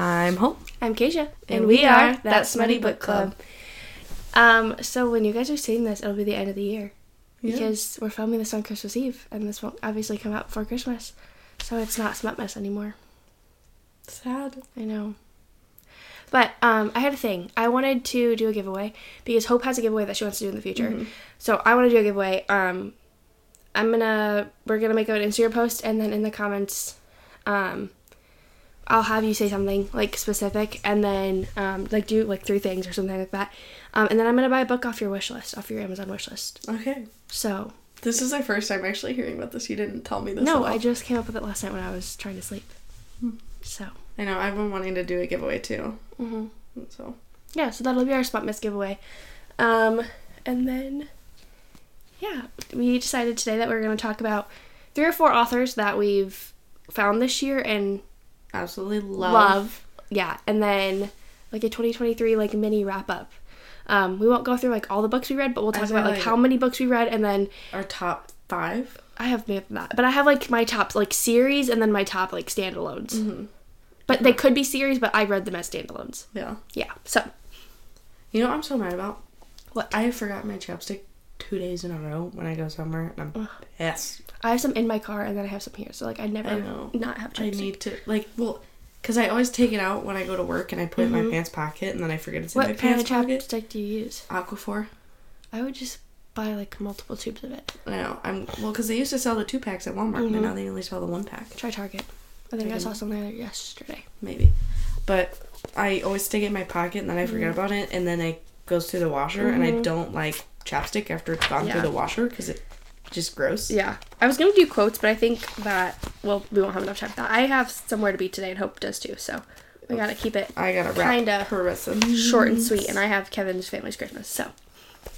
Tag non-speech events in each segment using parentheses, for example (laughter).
I'm Hope. I'm Keisha, And we are That Smutty Book Club. Um, so when you guys are seeing this, it'll be the end of the year Yeah. because we're filming this on Christmas Eve, and this won't obviously come out before Christmas, so it's not Smutmas anymore. Sad. I know. But um, I had a thing. I wanted to do a giveaway because Hope has a giveaway that she wants to do in the future. Mm-hmm. So I want to do a giveaway. Um, I'm gonna we're gonna make an Instagram post and then in the comments, um, I'll have you say something like specific and then um, like do like three things or something like that. Um, and then I'm gonna buy a book off your wish list, off your Amazon wish list. Okay. So This is the first time actually hearing about this. You didn't tell me this. no. I just came up with it last night when I was trying to sleep. So I know. I've been wanting to do a giveaway too. hmm So yeah, so that'll be our Smutmas giveaway. Um, and then, yeah, we decided today that we going to talk about three or four authors that we've found this year and absolutely love. love. Yeah, and then like a 2023 like mini wrap up. Um, we won't go through like all the books we read, but we'll talk about like like- how many books we read, and then our top five. I have that, but I have like my top like series and then my top like standalones. Mm-hmm. But they could be series, but I read them as standalones. Yeah. Yeah, so You know what I'm so mad about? What? I forgot my chapstick two days in a row when I go somewhere, and I'm pissed. I have some in my car and then I have some here. So like I never I know. not have chapstick. I need to like well, because I always take it out when I go to work and I put it in my pants pocket, and then I forget it's in my Mm-hmm. what kind of chapstick do you use? Aquaphor. I would just buy like multiple tubes of it. I know. I'm well because they used to sell the two packs at Walmart, Mhm. but now they only sell the one pack. Try Target. I think I saw something there yesterday. maybe. But I always stick it in my pocket and then I forget Mm-hmm. about it and then it goes through the washer and I don't like chapstick after it's gone Yeah. through the washer because it just gross. Yeah, I was gonna do quotes, but I think that well, we won't have enough time for that. I have somewhere to be today, and Hope does too. So we gotta keep it I gotta wrap Kinda her short and sweet. And I have Kevin's family's Christmas. So,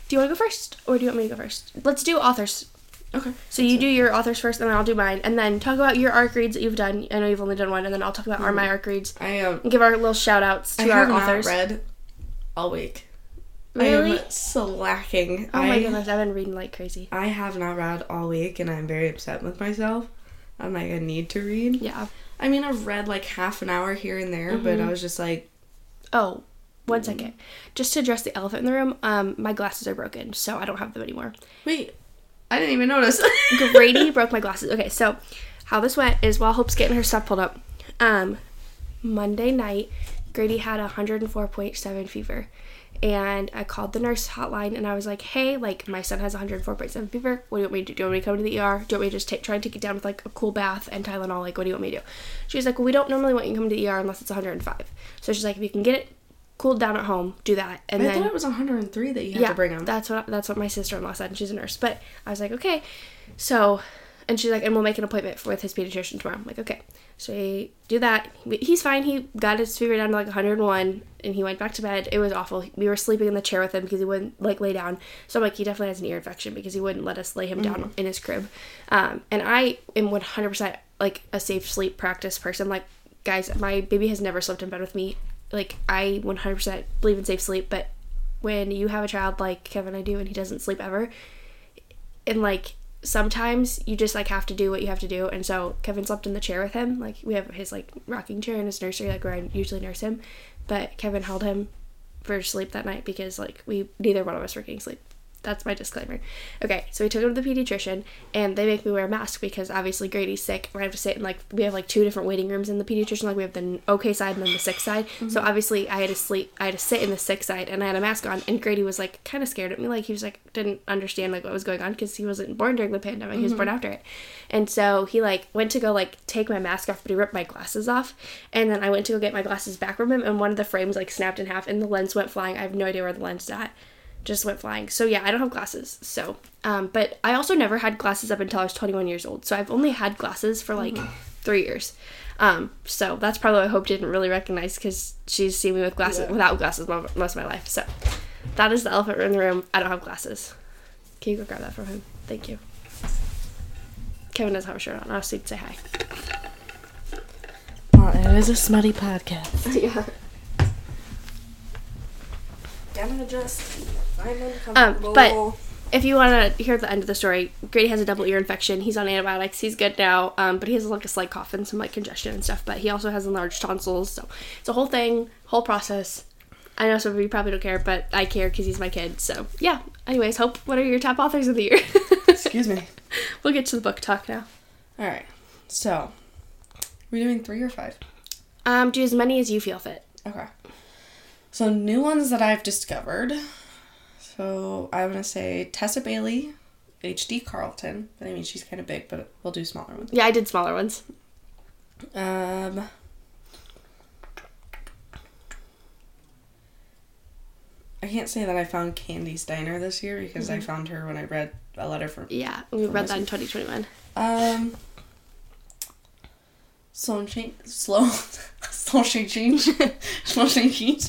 do you want to go first, or do you want me to go first? Let's do authors. Okay. So you do your authors first, and then I'll do mine, and then talk about your arc reads that you've done. I know you've only done one, and then I'll talk about our my arc reads I um and give our little shout outs to I our have not authors. read all week. Really? I am slacking. Oh my I, goodness, I've been reading like crazy. I have not read all week and I'm very upset with myself. I'm like I need to read. Yeah. I mean I've read like half an hour here and there, but Mm-hmm. I was just like Oh, one second. Just to address the elephant in the room, um, my glasses are broken, so I don't have them anymore. wait, I didn't even notice. (laughs) Grady broke my glasses. Okay, so how this went is while Hope's getting her stuff pulled up, um, Monday night, Grady had a 104.7 fever. And I called the nurse hotline and I was like, hey, like, my son has 104.7 fever. What do you want me to do? Do you want me to come to the ER? Do you want me to just take, try and take it down with, like, a cool bath and Tylenol? Like, what do you want me to do? She was like, well, we don't normally want you to come to the ER unless it's 105. So she's like, if you can get it cooled down at home, do that. And then I then thought it was 103 that you had to bring him. that's what that's what my sister in law said, and she's a nurse. But I was like, okay. So, and she's like, and we'll make an appointment for, with his pediatrician tomorrow. I'm like, okay. So we do that. He's fine. He got his fever down to like 101, and he went back to bed. It was awful. We were sleeping in the chair with him because he wouldn't like lay down. So I'm like, he definitely has an ear infection because he wouldn't let us lay him down in his crib. Um, and I am 100% like a safe sleep practice person. Like, guys, my baby has never slept in bed with me. Like, I 100% believe in safe sleep, but when you have a child like Kevin I do and he doesn't sleep ever and like sometimes you just like have to do what you have to do. And so Kevin slept in the chair with him. Like we have his like rocking chair in his nursery like where I usually nurse him. But Kevin held him for sleep that night because like we neither one of us were getting sleep that's my disclaimer. Okay so we took him to the pediatrician and they make me wear a mask because obviously Grady's sick and I have to sit in like we have like two different waiting rooms in the pediatrician like we have the okay side and then the sick side. So mm-hmm. obviously I had to sleep I had to sit in the sick side and I had a mask on and Grady was like kind of scared at me like he was like didn't understand like what was going on because he wasn't born during the pandemic he was born mm-hmm. after it. And so he like went to go like take my mask off but he ripped my glasses off and then I went to go get my glasses back from him and one of the frames like snapped in half and the lens went flying. I have no idea where the lens is at just went flying. So yeah, I don't have glasses. So, um, but I also never had glasses up until I was 21 years old. So I've only had glasses for like three years. Um, so that's probably what I Hope didn't really recognize because she's seen me with glasses without glasses most of my life. So that is the elephant in the room. I don't have glasses. Can you go grab that from him? Thank you. Kevin doesn't have a shirt on. I was to say hi. Well, it is a smutty podcast. (laughs) yeah. I'm gonna just. I'm Um, but if you want to hear the end of the story, Grady has a double ear infection. He's on antibiotics. He's good now, um, but he has like a slight cough and some like congestion and stuff. But he also has enlarged tonsils, so it's a whole thing, whole process. I know some of you probably don't care, but I care because he's my kid. So yeah. Anyways, Hope, what are your top authors of the year? (laughs) Excuse me. we'll get to the book talk now. All right. So, we're doing three or five. Um, do as many as you feel fit. Okay. So new ones that I've discovered. So I'm gonna say Tessa Bailey, H.D. Carlton. But I mean she's kind of big, but we'll do smaller ones. Yeah, I did smaller ones. Um. I can't say that I found Kandi Steiner this year because I found her when I read a letter from. Yeah, we read that in 2021. Um. Sloan (laughs) (laughs) Change. Sloan. Sloan Change. Sloan Change.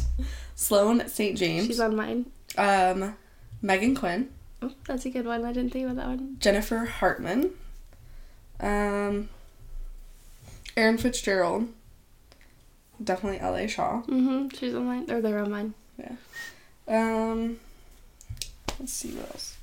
Sloane St. James. She's on mine. Um, Meghan Quinn, Oh, that's a good one. I didn't think about that one. Jennifer Hartmann, um, Aaron Fitzgerald, definitely L.A. Shaw. Mm-hmm. She's on mine. Or they're on mine. Yeah. Um, let's see what else.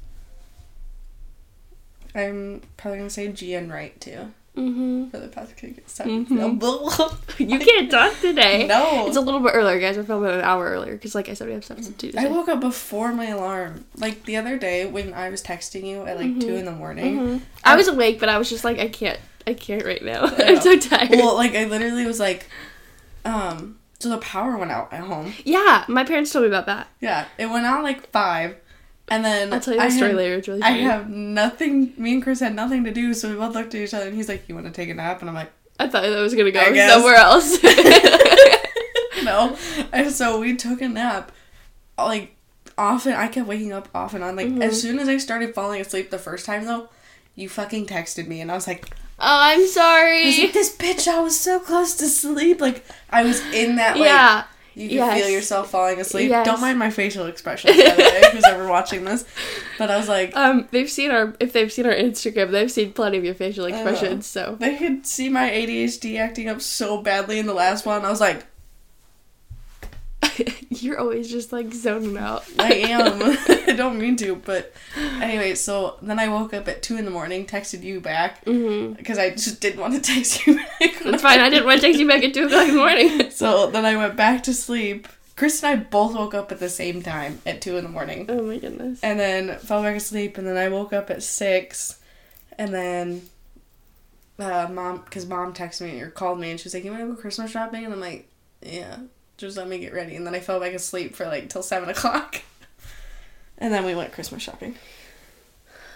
I'm probably gonna say Gian Wright too Mm-hmm. for the past kick Mhm. You can't talk today. No, It's a little bit earlier, guys. We're filming an hour earlier because, like I said, we have stuff to do. I woke up before my alarm. Like the other day when I was texting you at like two in the morning. Mhm. I was awake, but I was just like, I can't. I can't right now. I (laughs) I'm so tired. Well, like I literally was like, um, so the power went out at home. yeah, my parents told me about that. Yeah, it went out like five, and then I'll tell you the I story had- later. It's really funny. I have nothing. Me and Chris had nothing to do, so we both looked at each other, and he's like, "You want to take a nap?" And I'm like, I thought that was gonna go somewhere else. (laughs) "No." And so we took a nap. Like often, I kept waking up off and on. Like Mm-hmm. as soon as I started falling asleep the first time, though, you fucking texted me, and I was like, oh, I'm I was sorry. like, "This bitch, I was so close to sleep." Like I was in that. Like, yeah. You can Yes. feel yourself falling asleep. Yes. Don't mind my facial expressions, by the way, who's ever watching this. But I was like, Um, they've seen our if they've seen our Instagram, they've seen plenty of your facial expressions. So they could see my ADHD acting up so badly in the last one. I was like, (laughs) you're always just like zoning out. I am. (laughs) (laughs) I don't mean to, but anyway. So then I woke up at two in the morning, texted you back because I just didn't want to text you back. That's fine. I didn't want to text you back at two o'clock in the morning. So then I went back to sleep. Chris and I both woke up at the same time at two in the morning. oh my goodness. and then fell back asleep and then i woke up at six and then uh, mom because mom texted me or called me and she was like you want to go christmas shopping and i'm like yeah just let me get ready and then i fell back asleep for like till seven (laughs) o'clock and then we went christmas shopping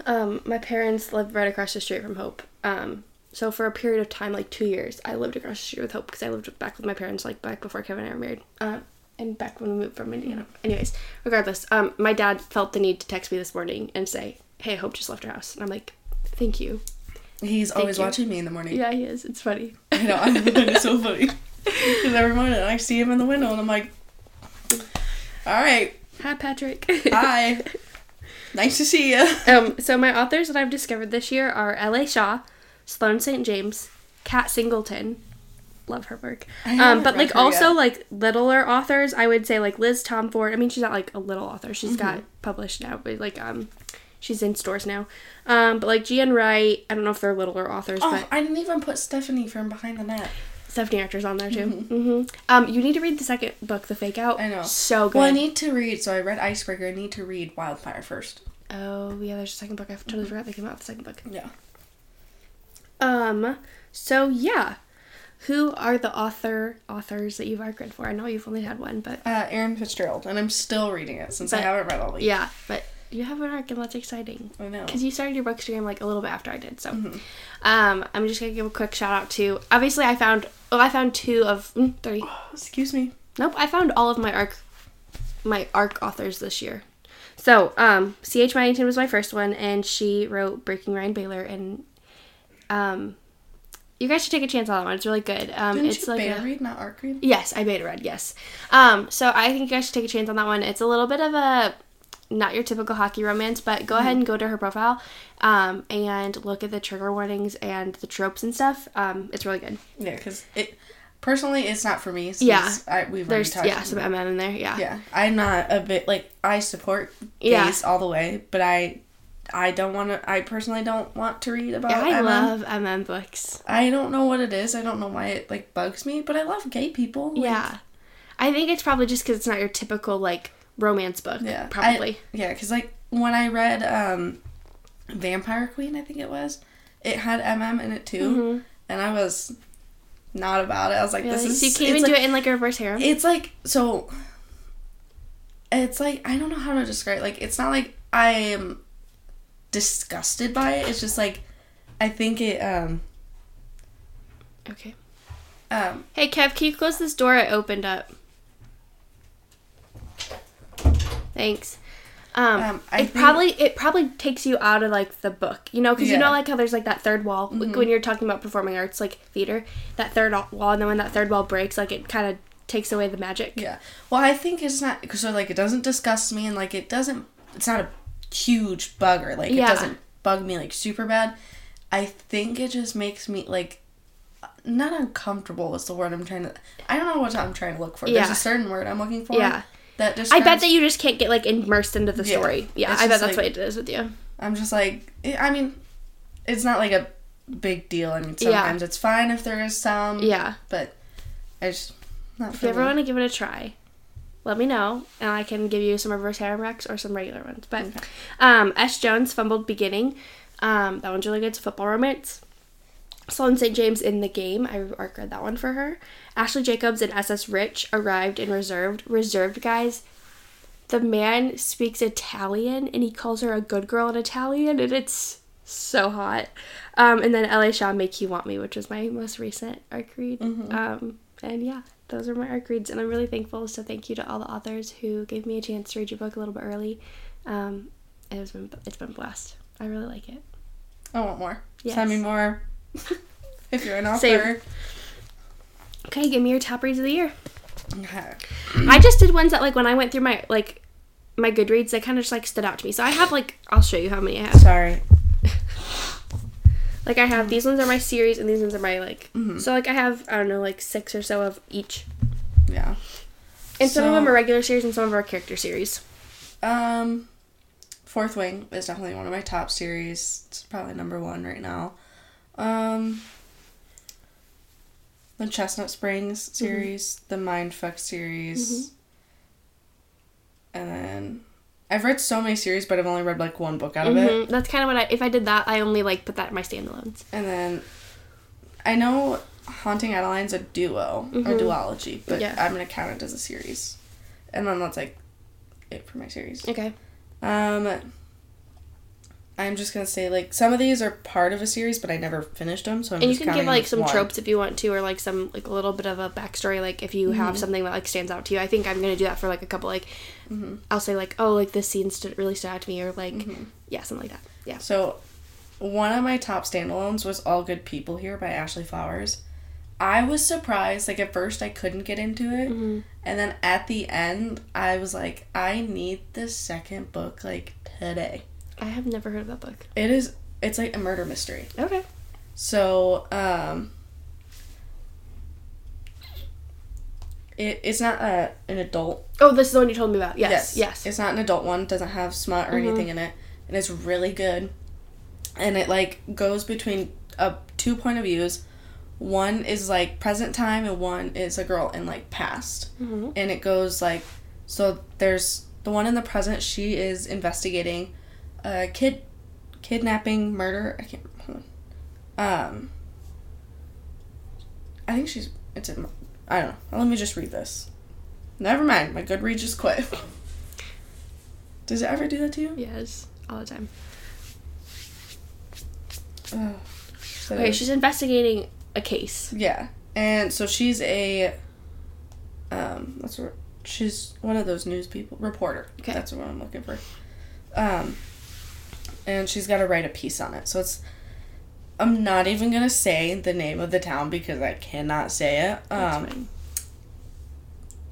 Um, my parents lived right across the street from Hope. Um, so for a period of time, like two years, I lived across the street with Hope because I lived back with my parents, like back before Kevin and I were married. Um, and back when we moved from Indiana. Anyways, regardless, um, my dad felt the need to text me this morning and say, "Hey, Hope just left her house," and I'm like, "Thank you." he's always you. watching me in the morning Yeah, he is. It's funny. i know i find it so funny because every morning i see him in the window and i'm like all right Hi, Patrick. hi (laughs) nice to see you Um, so my authors that I've discovered this year are L.A. Shaw, Sloane St. James, Kat Singleton. Love her work. Um, but like also yet. like littler authors, I would say like Liz Tomford. I mean, she's not like a little author. She's got Mm-hmm. published now, but like um, she's in stores now. Um, but like Gian Wright, I don't know if they're littler authors, oh but i didn't even put stephanie from behind the net Stephanie Archer's on there too. hmm Um, you need to read the second book, The Fake Out. I know. So good. Well, I need to read. So I read Icebreaker. I need to read Wildfire first. oh yeah, there's a second book. I totally forgot they came out with the second book. Yeah. Um, so yeah. Who are the author authors that you've arc read for? I know you've only had one, but Uh, Aaron Fitzgerald, and I'm still reading it since I haven't read all these. yeah, but you have an arc and that's exciting. I know. Because you started your bookstagram like a little bit after I did, so Mhm. um, I'm just gonna give a quick shout out to. Obviously, I found oh, I found two of mm, three. (sighs) Excuse me. Nope, I found all of my arc, my arc authors this year. So um, C.H. Maddington was my first one, and she wrote Breaking Ryan Baylor, and um, you guys should take a chance on that one. It's really good. Um, Didn't it's you like beta a, read, not arc read? Yes, I beta read, yes. Um, so I think you guys should take a chance on that one. It's a little bit of a not your typical hockey romance, but go ahead and go to her profile um, and look at the trigger warnings and the tropes and stuff. Um, it's really good. Yeah, because it personally it's not for me. Yeah. I, we've There's already yeah talked some MM in there. Yeah. Yeah, I'm not a bit like I support gays all the way, but I I don't want to. I personally don't want to read about. Yeah, I MM. love MM books. I don't know what it is. I don't know why it like bugs me, but I love gay people. Like, Yeah. I think it's probably just because it's not your typical, like, romance book. Yeah, Probably. Yeah, because like when I read um, Vampire Queen, I think it was, it had MM in it too, Mhm. and I was not about it. I was like, Really? this is. so you can't even like, do it in, like, a reverse harem? It's like so. It's like I don't know how to describe. It. Like it's not like I am disgusted by it. It's just like I think it um okay. um Hey, Kev, can you close this door I opened up? Thanks. Um, Um, I it think- probably it probably takes you out of like the book, you know, because you know like how there's like that third wall like, when you're talking about performing arts like theater, that third wall, and then when that third wall breaks, like it kind of takes away the magic. Yeah. Well, I think it's not because so like it doesn't disgust me and like it doesn't. It's not a huge bugger. Like Yeah. it doesn't bug me like super bad. I think it just makes me like not uncomfortable is the word I'm trying to. I don't know what I'm trying to look for. There's a certain word I'm looking for. Yeah. That I describes, bet that you just can't get like immersed into the Yeah. story. Yeah, I bet that's like- what it is with you. I'm just like I mean, it's not like a big deal. I mean, Yeah. sometimes it's fine if there is some. Yeah. But I just not If you ever want to give it a try, let me know, and I can give you some reverse harem recs or some regular ones. But Okay. um, S. Jones, Fumbled Beginning. Um, that one's really good. It's a football romance. Sloane St. James in the game. I arc read that one for her. Ashley Jacobs and SS Rich arrived in Reserved. Reserved, guys. The man speaks Italian and he calls her a good girl in Italian, and it's so hot. Um, and then LA Shaw Make You Want Me, which was my most recent arc read. Um, and yeah, those are my arc reads, and I'm really thankful. So thank you to all the authors who gave me a chance to read your book a little bit early. Um, it has been it's been blessed. I really like it. I want more. Yes. Send me more. (laughs) if you're an author. Same. Okay, give me your top reads of the year. Okay. I just did ones that like when I went through my like my Goodreads, they kind of just like stood out to me. So I have like I'll show you how many I have. Sorry. (laughs) Like I have these ones are my series and these ones are my like. Mm-hmm. So like I have I don't know like six or so of each, Yeah. and some of them are regular series and some of them are character series. Um, Fourth Wing is definitely one of my top series. It's probably number one right now. Um, the Chestnut Springs series, the Mindfuck series, and then I've read so many series, but I've only read like one book out of it. Mhm. That's kind of what I if I did that I only like put that in my standalones. And then I know Haunting Adeline's a duo or Mhm. duology, but Yeah. I'm gonna count it as a series. And then that's like it for my series. Okay. Um, I'm just gonna say like some of these are part of a series, but I never finished them, so I'm And you can give like some one. tropes if you want to, or like some like a little bit of a backstory. Like if you have something that like stands out to you, I think I'm gonna do that for like a couple. Like Mhm. I'll say like, oh, like this scene stood really stood out to me, or like Mm-hmm. yeah, something like that. Yeah. So, one of my top standalones was All Good People Here by Ashley Flowers. I was surprised. Like at first, I couldn't get into it, Mm-hmm. and then at the end, I was like, I need this second book like today. I have never heard of that book. It is. It's like a murder mystery. Okay. So, um, it, it's not a, an adult. Oh, this is the one you told me about. Yes. Yes. It's not an adult one. Doesn't have smut or Mhm. anything in it, and it's really good. And it like goes between uh, two point of views. One is like present time, and one is a girl in like past. Mhm. And it goes like, so there's the one in the present. She is investigating a kid kidnapping, murder. I can't. Hold on. Um. I think she's. It's in. I don't know. Let me just read this. Never mind. My Goodreads just quit. (laughs) Does it ever do that to you? Yes. All the time. So- Okay, she's investigating a case. Yeah, and so she's a. Um, that's what she's one of those news people reporter. Okay. that's what I'm looking for. Um, and she's got to write a piece on it. So it's. I'm not even gonna say the name of the town because I cannot say it. Um,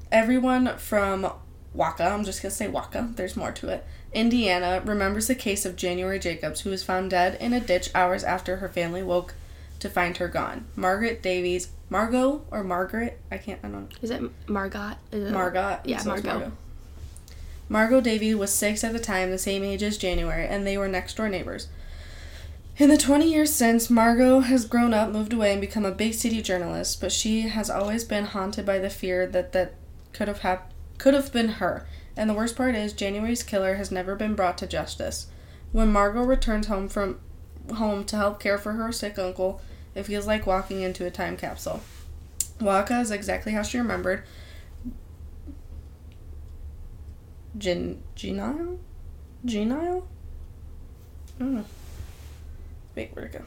everyone from Waka, I'm just gonna say Waka, there's more to it. Indiana remembers the case of January Jacobs, who was found dead in a ditch hours after her family woke to find her gone. Margaret Davies, Margot or Margaret, I can't, I don't Know. Is it Margot? Is it Margot. Yeah, so it's Margot. Margot Davy was six at the time, the same age as January, and they were next door neighbors. In the 20 years since, Margot has grown up, moved away, and become a big city journalist, but she has always been haunted by the fear that that could have hap- could have been her. And the worst part is, January's killer has never been brought to justice. When Margot returns home from home to help care for her sick uncle, it feels like walking into a time capsule. Waka is exactly how she remembered. Gen Genile? Genile? I don't know. Wait, where'd it go?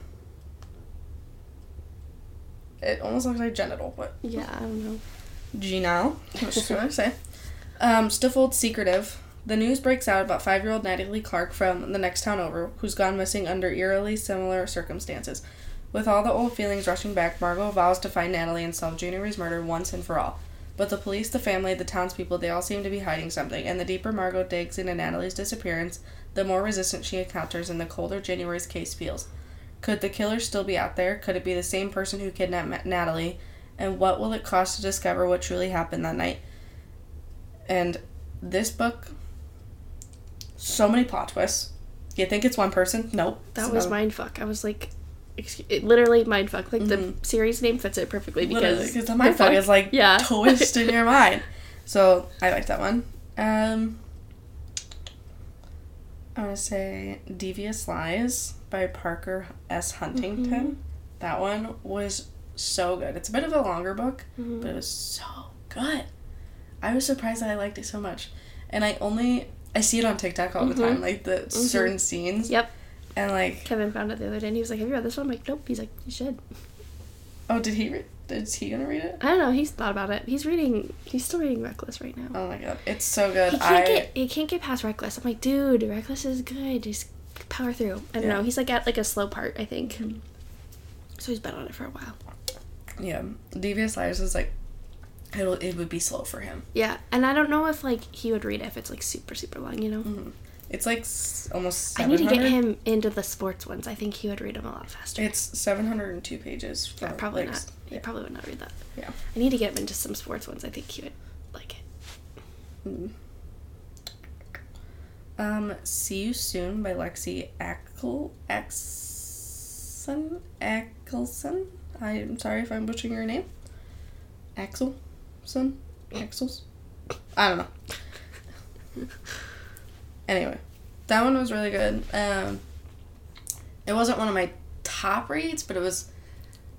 It almost looks like genital, but Yeah, I don't know. Genile. That's (laughs) just what I say. Um, Stifled secretive. The news breaks out about five year old Natalie Clark from the next town over, who's gone missing under eerily similar circumstances. With all the old feelings rushing back, Margot vows to find Natalie and solve January's murder once and for all. But the police, the family, the townspeople, they all seem to be hiding something, and the deeper Margot digs into Natalie's disappearance, the more resistance she encounters and the colder January's case feels. Could the killer still be out there? Could it be the same person who kidnapped Natalie? And what will it cost to discover what truly happened that night? And this book, so many plot twists. You think it's one person? Nope. That was another- mindfuck. I was like, it literally mindfuck. Like the Mhm. series name fits it perfectly because the mindfuck is like Yeah. twist in your (laughs) mind. So I like that one. Um, I want to say "Devious Lies" by Parker S. Huntington. Mm-hmm. That one was so good. It's a bit of a longer book, Mhm. but it was so good. I was surprised that I liked it so much, and I only I see it on TikTok all the Mhm. time, like the certain scenes. Yep. And like, Kevin found it the other day and he was like, Have you read this one? I'm like, Nope. He's like, You should. oh, did he? Re- is he gonna read it? I don't know. He's thought about it. He's reading. He's still reading Reckless right now. Oh my god, it's so good. He can't I get. He can't get past Reckless. I'm like, dude, Reckless is good. Just power through. I don't Yeah. know. He's like at like a slow part. I think. So he's been on it for a while. yeah, Devious Liars is like, it'll it would be slow for him. Yeah, and I don't know if like he would read it if it's like super super long. You know. hmm It's like s- almost. I need to get him into the sports ones. I think he would read them a lot faster. It's seven hundred and two pages. Yeah, probably like, not. He Yeah. probably would not read that. Yeah. I need to get him into some sports ones. I think he would like it. Mm. Um, See You Soon by Lexi Eckel Exson Eckelson. I'm sorry if I'm butchering your name. Axel, son, Axels. I don't know. (laughs) Anyway, that one was really good. Um, it wasn't one of my top reads, but it was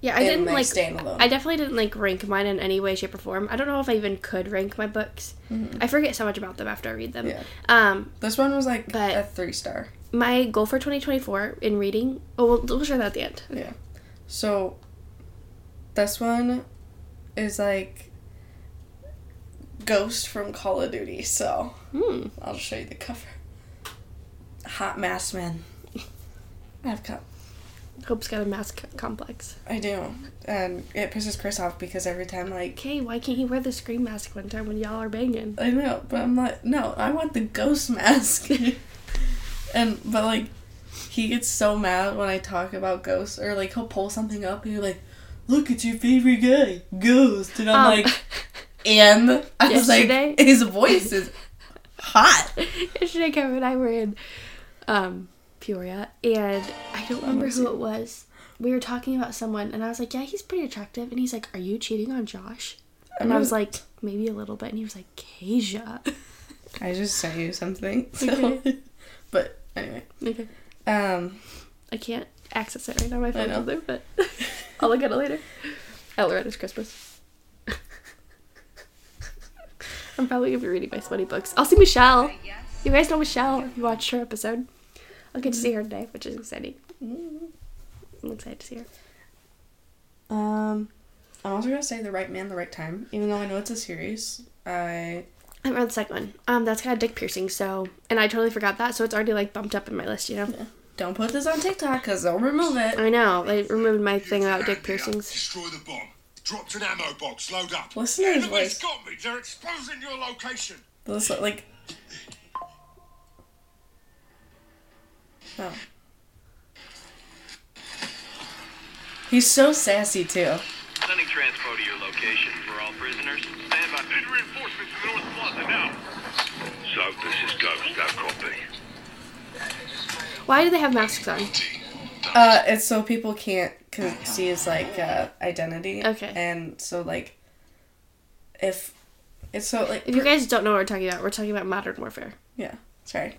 Yeah, I didn't like. standalone. I definitely didn't like rank mine in any way, shape, or form. I don't know if I even could rank my books. Mhm. I forget so much about them after I read them. Yeah. Um, This one was like a three star. my goal for 2024 in reading. Oh, we'll, we'll share that at the end. Yeah. So this one is like Ghost from Call of Duty. So Hmm. I'll show you the cover. Hot mask man. I've got. Hope's got a mask complex. I do, and it pisses Chris off because every time like Okay, why can't he wear the scream mask one time when y'all are banging? I know, but I'm like, no, I want the ghost mask. (laughs) and but like, he gets so mad when I talk about ghosts, or like he'll pull something up and you're like, look, at your favorite guy, Ghost, and I'm Um, like, and I was like, his voice is hot. (laughs) Yesterday, Kevin and I were in um, Peoria, and I don't remember who it was. We were talking about someone, and I was like, "Yeah, he's pretty attractive." And he's like, "Are you cheating on Josh?" And I was like, "Maybe a little bit." And he was like, "Kazia." (laughs) I just sent you something. (laughs) So. Okay. (laughs) but anyway, okay, um, I can't access it right now. My phone's know. on there, but I'll look at it later. At Loretta's Christmas. I'm probably gonna be reading my sweaty books. I'll see Michelle. You guys know Michelle. You watched her episode. I'll get to see her today, which is exciting. I'm excited to see her. um, I'm also gonna say the right man, the right time. Even though I know it's a series, I I haven't read the second one. Um, that's got dick piercing, so and I totally forgot that, so it's already like bumped up in my list. You know. don't put this on TikTok because they'll remove it. I know. They removed my thing about dick piercings. Destroy the bomb. Dropped an ammo box. Load up. Listen to his Enemy's voice. got me. They're exposing your location. This like. Oh. He's so sassy too. Sending transport to your location for all prisoners. Stand by. Need reinforcements to the North Plaza now. So this is Ghost. Copy. Why do they have masks on? Uh, it's so people can't see his like uh, identity. Okay. And so like, if it's so like. If you guys don't know what we're talking about, we're talking about modern warfare. Yeah. Sorry.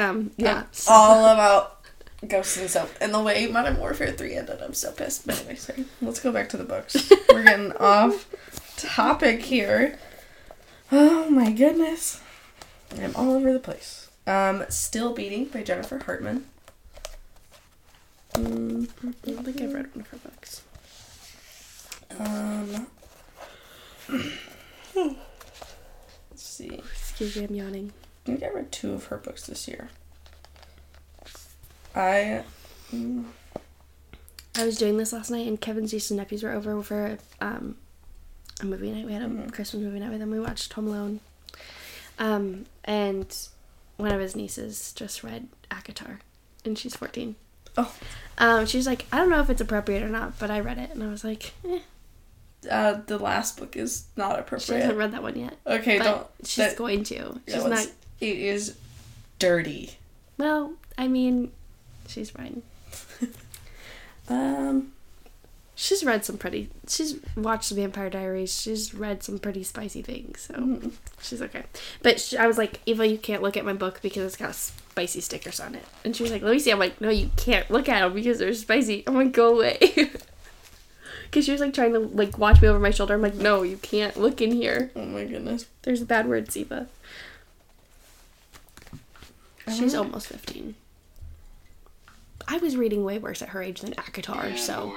Um, yeah. so- all (laughs) about ghosts and stuff. And the way Modern Warfare Three ended, I'm so pissed. But anyway, sorry. Let's go back to the books. (laughs) We're getting off topic here. Oh my goodness, I'm all over the place. Um, Still Beating by Jennifer Hartmann. Mm, I don't think I've read one of her books. Um, (clears throat) let's see. Excuse me, I'm yawning. I think I read two of her books this year. I I was doing this last night, and Kevin's nieces and nephews were over for um, a movie night. We had a Christmas movie night with them. We watched Home Alone. Um, and one of his nieces just read ACOTAR, and she's 14. oh Um, she was like, I don't know if it's appropriate or not, but I read it, and I was like, eh. uh, the last book is not appropriate. She hasn't read that one yet. Okay, But don't. she's that- going to. She's not. It is dirty. Well, I mean, she's fine. (laughs) Um, She's read some pretty. She's watched the Vampire Diaries. She's read some pretty spicy things, so Mm-hmm. she's okay. But she, I was like, Eva, you can't look at my book because it's got spicy stickers on it. And she was like, Let me see. I'm like, No, you can't look at them because they're spicy. I'm like, Go away. (laughs) Because she was like trying to like watch me over my shoulder. I'm like, No, you can't look in here. oh my goodness. There's bad words, Eva. She's Oh. almost 15. I was reading way worse at her age than ACOTAR, so.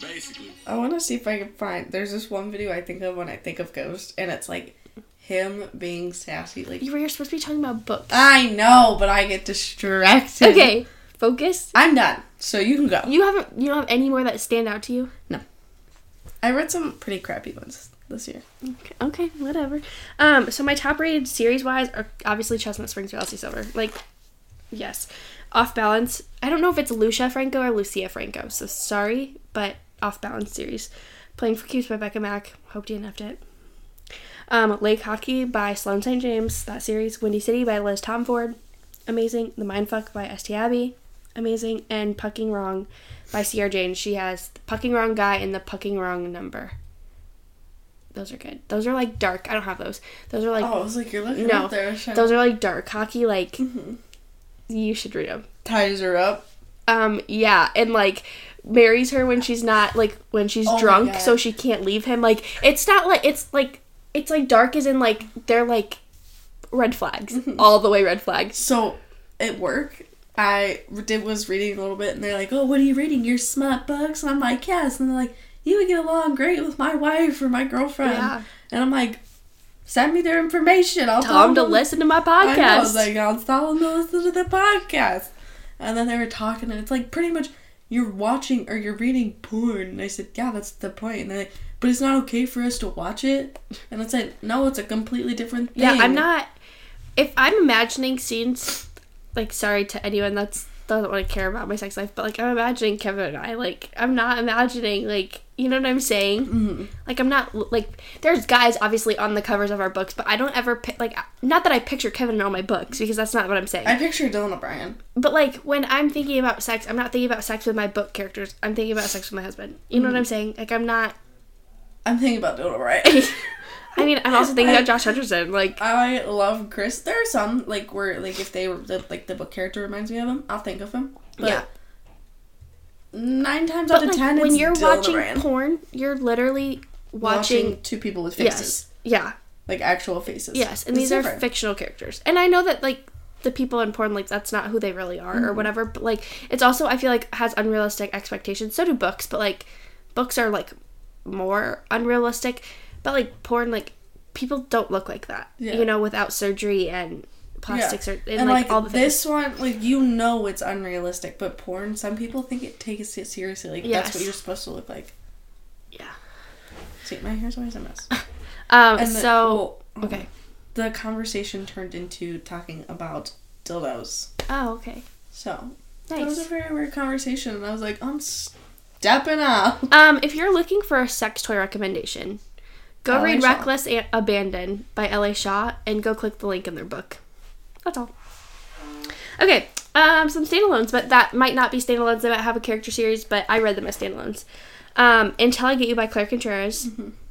Basically. I want to see if I can find. There's this one video I think of when I think of Ghost, and it's like him being sassy. Like You were supposed to be talking about books. I know, but I get distracted. Okay, focus. I'm done. So you can go. You haven't. You don't have any more that stand out to you. No. I read some pretty crappy ones this year. Okay, okay, whatever. Um, so my top rated series wise are obviously Chestnut Springs by Elsie Silver. Like, yes, Off Balance. I don't know if it's Lucia Franco or Lucia Franco. So sorry, but Off Balance series. Playing for Keeps by Becka Mack. Hope you DNF'd it. Um, Lake Hockey by Sloane St. James. That series. Windy City by Liz Tomford. Amazing. The Mindfuck by S.T. Abby. Amazing. And Pucking Wrong by C.R. Jane. She has the Pucking Wrong guy and the Pucking Wrong number. Those are good. Those are like dark. I don't have those. Those are like Oh, I was like, you're looking no. there. those are like dark hockey. Like you should read them. ties her up. Um, yeah, and like marries her when she's not like when she's Oh drunk, so she can't leave him. Like it's not like it's like it's like dark as in like they're like red flags, Mm-hmm. all the way red flags. So at work, I did was reading a little bit, and they're like, "Oh, what are you reading? Your smut books?" And I'm like, "Yes." And they're like, "You would get along great with my wife or my girlfriend." Yeah. And I'm like, "Send me their information. I'll Tell them to listen to my I know. I was like, I'll tell them to listen to the podcast. And then they were talking, and it's like pretty much you're watching or you're reading porn. And I said, yeah, that's the point. And they're like, but it's not okay for us to watch it. And I said, no, it's a completely different thing. yeah, I'm not. If I'm imagining scenes, like sorry to anyone that's doesn't want to care about my sex life, but like I'm imagining Kevin and I, like I'm not imagining like you know what I'm saying. Mm-hmm. Like I'm not like there's guys obviously on the covers of our books, but I don't ever like not that I picture Kevin in all my books because that's not what I'm saying. I picture Dylan O'Brien. but like when I'm thinking about sex, I'm not thinking about sex with my book characters. I'm thinking about sex with my husband. You know what I'm Mm-hmm. saying? Like I'm not. I'm thinking about Dylan O'Brien. (laughs) I mean, I'm also thinking (laughs) about Josh Hutcherson. Like I love Chris. There are some like where like if they were the, like the book character reminds me of him, I'll think of him. But Yeah. Nine times but out of like ten, when you're watching porn, you're literally watching, watching. two people with faces, Yes. Yeah. like actual faces. Yes, and It's these are fictional characters. And I know that like the people in porn like that's not who they really are Mm-hmm. or whatever, but like it's also I feel like has unrealistic expectations. So do books, but like books are like more unrealistic, but like porn like people don't look like that. Yeah. You know, without surgery and plastic surgery and, and like, like, all the things. this one, like you know it's unrealistic, but porn, some people think it takes it seriously. Like Yes. that's what you're supposed to look like. Yeah. See, my hair's always a mess. (laughs) Um And the- so well, okay. the conversation turned into talking about dildos. Oh, okay. So that was a very weird conversation, and I was like, I'm stepping up. (laughs) Um, if you're looking for a sex toy recommendation, go L.A. read Shaw. Reckless and Abandon by L.A. Shaw and go click the link in their book. That's all. Okay, Um, some standalones, but that might not be standalones. They might have a character series, but I read them as standalones. Um, Until I Get You by Claire Contreras.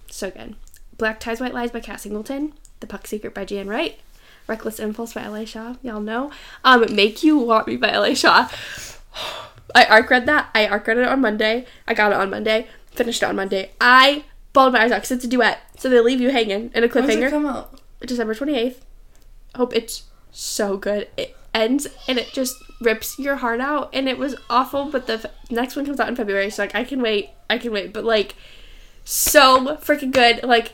So good. Black Ties, White Lies by Kat Singleton. The Puck Secret by Jan Wright. Reckless Impulse by L.A. Shaw. Y'all know. Um, Make You Want Me by L.A. Shaw. I arc read that. I arc read it on Monday. I got it on Monday. Finished it on Monday. I bawled my eyes out because it's a duet. So they leave you hanging in a When does cliffhanger. it come out? December 28th. Hope it's so good. It ends and it just rips your heart out and it was awful, but the f- next one comes out in February, so like I can wait. I can wait, but like so freaking good. Like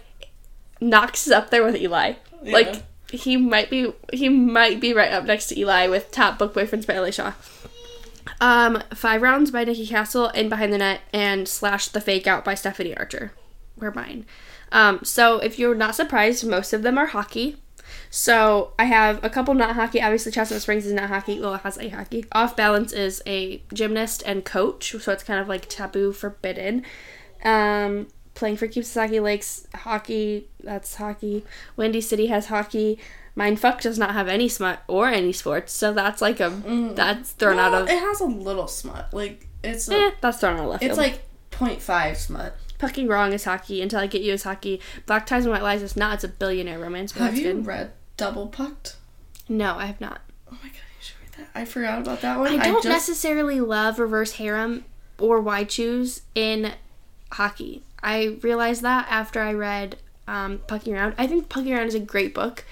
Knox is up there with Eli. Yeah. Like he might be he might be right up next to Eli with top book boyfriends by L.A. Shaw. Um, Five Rounds by Nikki Castle and Behind the Net and Slash the Fake Out by Stephanie Archer were mine. Um, so if you're not surprised, most of them are hockey. So I have a couple not hockey. Obviously, Chestnut Springs is not hockey. Well, it has a hockey. Off Balance is a gymnast and coach, so it's kind of like taboo, forbidden. Um, playing for Keepsaki Lakes hockey. That's hockey. Windy City has hockey. Mindfuck does not have any smut or any sports, so that's like a that's thrown out of it has a little smut. Like it's a, eh, that's thrown out of left it's field. like 0.5 smut. Pucking Wrong is hockey. Until I Get You is hockey. Black Ties and White Lies is not. It's a billionaire romance, but Have that's you good. read Double Pucked? No, I have not. Oh my god, you should read that. I forgot about that one. I don't just, necessarily love reverse harem or why choose in hockey. I realized that after I read um, Pucking Around. I think Pucking Around is a great book.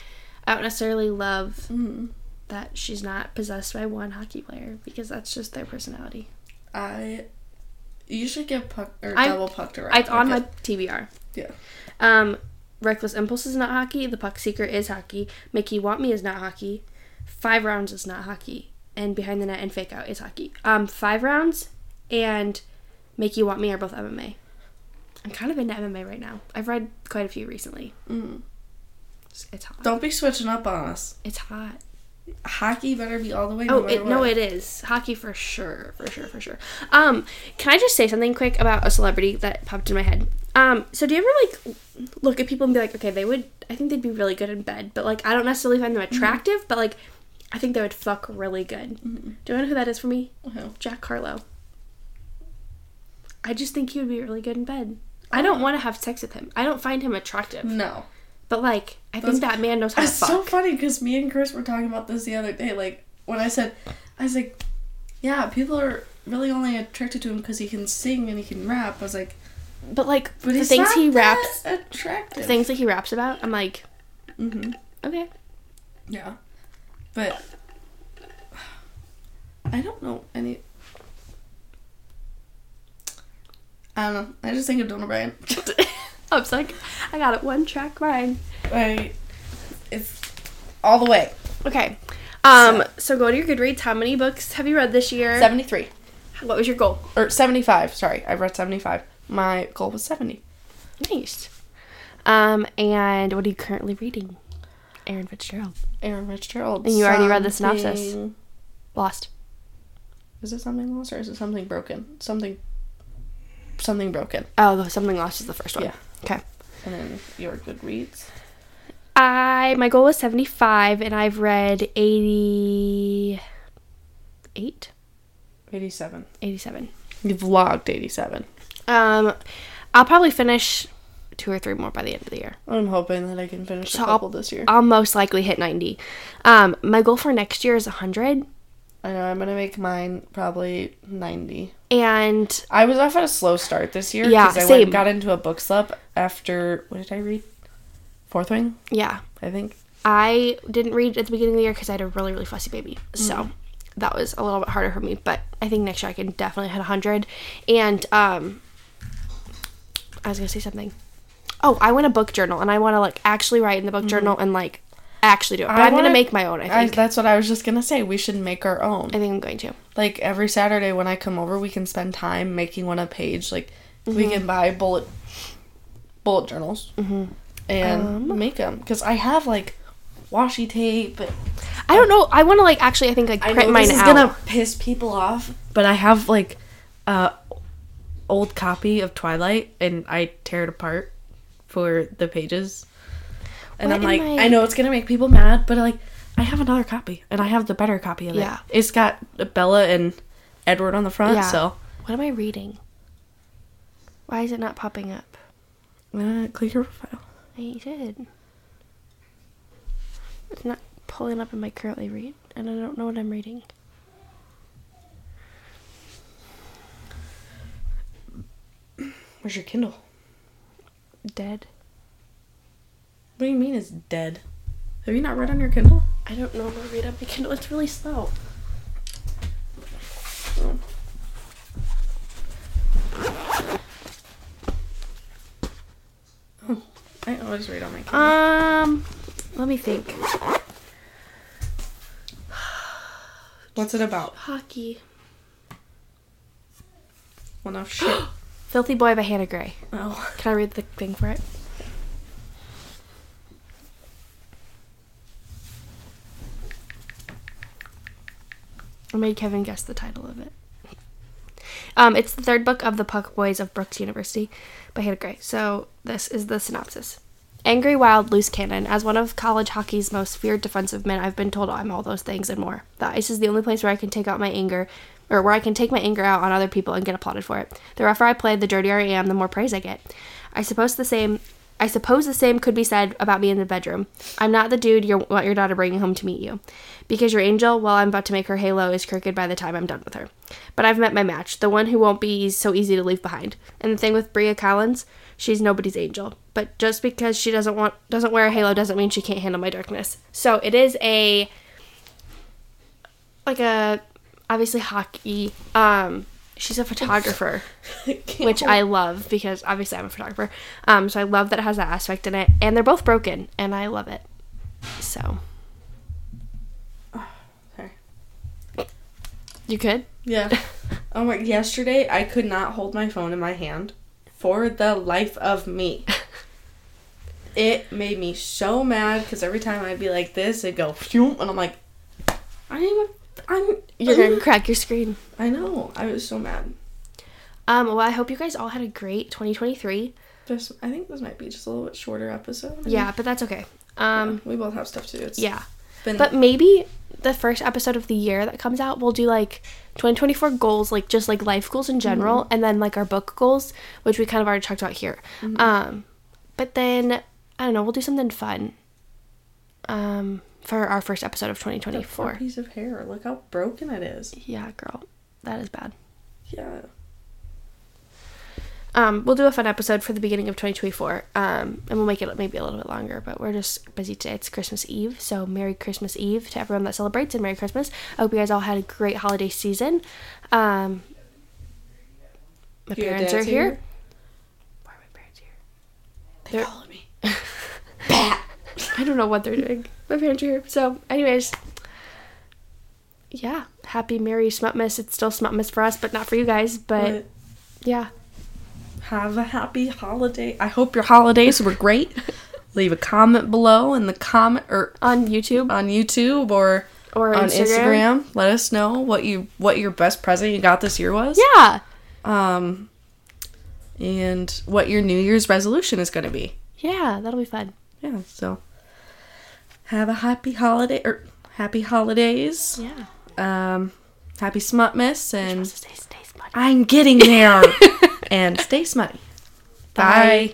I don't necessarily love Mm-hmm. that she's not possessed by one hockey player because that's just their personality. I. You should give Puck or I'm- Double Pucked a read. It's on my TBR. Yeah. Um, Reckless Impulse is not hockey. The Puck Seeker is hockey. Make You Want Me is not hockey. Five Rounds is not hockey. And Behind the Net and Fake Out is hockey. Um, Five Rounds and Make You Want Me are both MMA. I'm kind of into MMA right now. I've read quite a few recently. Mm. It's hot. Don't be switching up on us. It's hot. Hockey better be all the way. No Oh, it, no, it is hockey for sure, for sure, for sure. Um, can I just say something quick about a celebrity that popped in my head? Um, so do you ever like look at people and be like, okay, they would, I think they'd be really good in bed, but like I don't necessarily find them attractive, but like I think they would fuck really good. Do you know who that is for me? Who? Jack Harlow. I just think he would be really good in bed. I don't want to have sex with him. I don't find him attractive, No. But like I That's- think that man knows how to fuck. It's so funny because me and Chris were talking about this the other day. Like when I said, I was like, yeah, people are really only attracted to him because he can sing and he can rap. I was like, but like but the things he raps, attractive. things that he raps about, I'm like, mm-hmm, okay. Yeah, but I don't know any. I don't know. I just think of Dylan O'Brien. (laughs) (laughs) I was like, I got it one track mind. I, it's all the way. Okay. Um, so go to your Goodreads. How many books have you read this year? Seventy three What was your goal? or seventy five. Sorry, I've read seventy five. My goal was seventy. Nice. Um, and what are you currently reading? Aaron Fitzgerald. Aaron Fitzgerald. And you already read the synopsis. Lost. Is it something lost or is it something broken? Something. Something broken. Oh, the Something Lost is the first one. Yeah. Okay. And then your Goodreads. I my goal was seventy five, and I've read eighty eight. 87. 87. You've logged 87. Um, I'll probably finish two or three more by the end of the year. I'm hoping that I can finish So a couple this year. I'll most likely hit 90. Um, my goal for next year is 100. I know I'm gonna make mine probably 90. And I was off at a slow start this year Yeah, I same. and got into a book club after what did I read? Fourth Wing, yeah, I think. I didn't read at the beginning of the year because I had a really, really fussy baby. So that was a little bit harder for me. But I think next year I can definitely hit 100. And um, I was to say something. Oh, I want a book journal and I want to like actually write in the book journal and like actually do it. But I I'm going to wanna- make my own, I I, think. that's what I was just gonna say. We should make our own. I think I'm going to. Like every Saturday when I come over, we can spend time making one a page. Like we Mm-hmm. can buy bullet bullet journals and Um, make them. Because I have like washi tape. And I don't know. I want to like actually, I think like I print know mine this is out. gonna piss people off, but I have like a old copy of Twilight, and I tear it apart for the pages. And What I'm like, I- I know it's gonna make people mad, but like, I have another copy, and I have the better copy of it. Yeah. It's got Bella and Edward on the front, Yeah. so What am I reading? Why is it not popping up? uh, click your profile. I did. It's not pulling up in my currently read, and I don't know what I'm reading. Where's your Kindle? Dead. What do you mean it's dead? Have you not read on your Kindle? I don't know how to read on my Kindle. It's really slow. I always read on my Kindle. Um, let me think. What's it about? Hockey. Well, no shit. (gasps) Filthy Boy by Hannah Gray. oh. Can I read the thing for it? Made Kevin guess the title of it. Um, it's the third book of the Puck Boys of Brooks University by Hannah Gray. So this is the synopsis. Angry, wild, loose cannon. As one of college hockey's most feared defensive men, I've been told I'm all those things and more. The ice is the only place where I can take out my anger, or where I can take my anger out on other people and get applauded for it. The rougher I play, the dirtier I am, the more praise I get. I suppose the same. I suppose the same could be said about me in the bedroom. I'm not the dude you want your daughter bringing home to meet you. Because your angel, well, I'm about to make her halo, is crooked by the time I'm done with her. But I've met my match, the one who won't be so easy to leave behind. And the thing with Bria Collins, she's nobody's angel. But just because she doesn't want doesn't wear a halo doesn't mean she can't handle my darkness. So it is a like a obviously hockey. Um, she's a (laughs) photographer (laughs) which I love because obviously I'm a photographer. Um, so I love that it has that aspect in it, and they're both broken, and I love it. So (sighs) Sorry. you could. Yeah. (laughs) Oh my! Yesterday, I could not hold my phone in my hand for the life of me. It made me so mad because every time I'd be like this, it'd go and I'm like, I didn't even. I'm. You're gonna crack your screen. I know. I was so mad. Um, well, I hope you guys all had a great 2023. Just, I think this might be just a little bit shorter episode. Yeah, but that's okay. Um, we both have stuff to do. It's yeah, been but maybe the first episode of the year that comes out, we'll do like 2024 goals, like just like life goals in general, and then like our book goals, which we kind of already talked about here. Um, but then I don't know, we'll do something fun. Um, for our first episode of Poor 2024. piece of hair. Look how broken it is. Yeah, girl, that is bad. Yeah. Um, we'll do a fun episode for the beginning of 2024, um, and we'll make it maybe a little bit longer. But we're just busy today. It's Christmas Eve, so Merry Christmas Eve to everyone that celebrates, and Merry Christmas. I hope you guys all had a great holiday season. Um, my Your parents dad's are here. here? Why are my parents here? They They're- followed me. I don't know what they're doing. My parents are here. So, anyways, yeah, happy Merry Smutmas. It's still Smutmas for us, but not for you guys. But yeah, have a happy holiday. I hope your holidays were great. (laughs) Leave a comment below in the comment or on YouTube on YouTube or or on Instagram. Instagram. Let us know what you what your best present you got this year was. Yeah, Um and what your New Year's resolution is going to be. yeah, that'll be fun. Yeah, so have a happy holiday or happy holidays. Yeah. Um happy Smutmas and Stay, stay smutty. I'm getting there. (laughs) and stay smutty. Bye. Bye.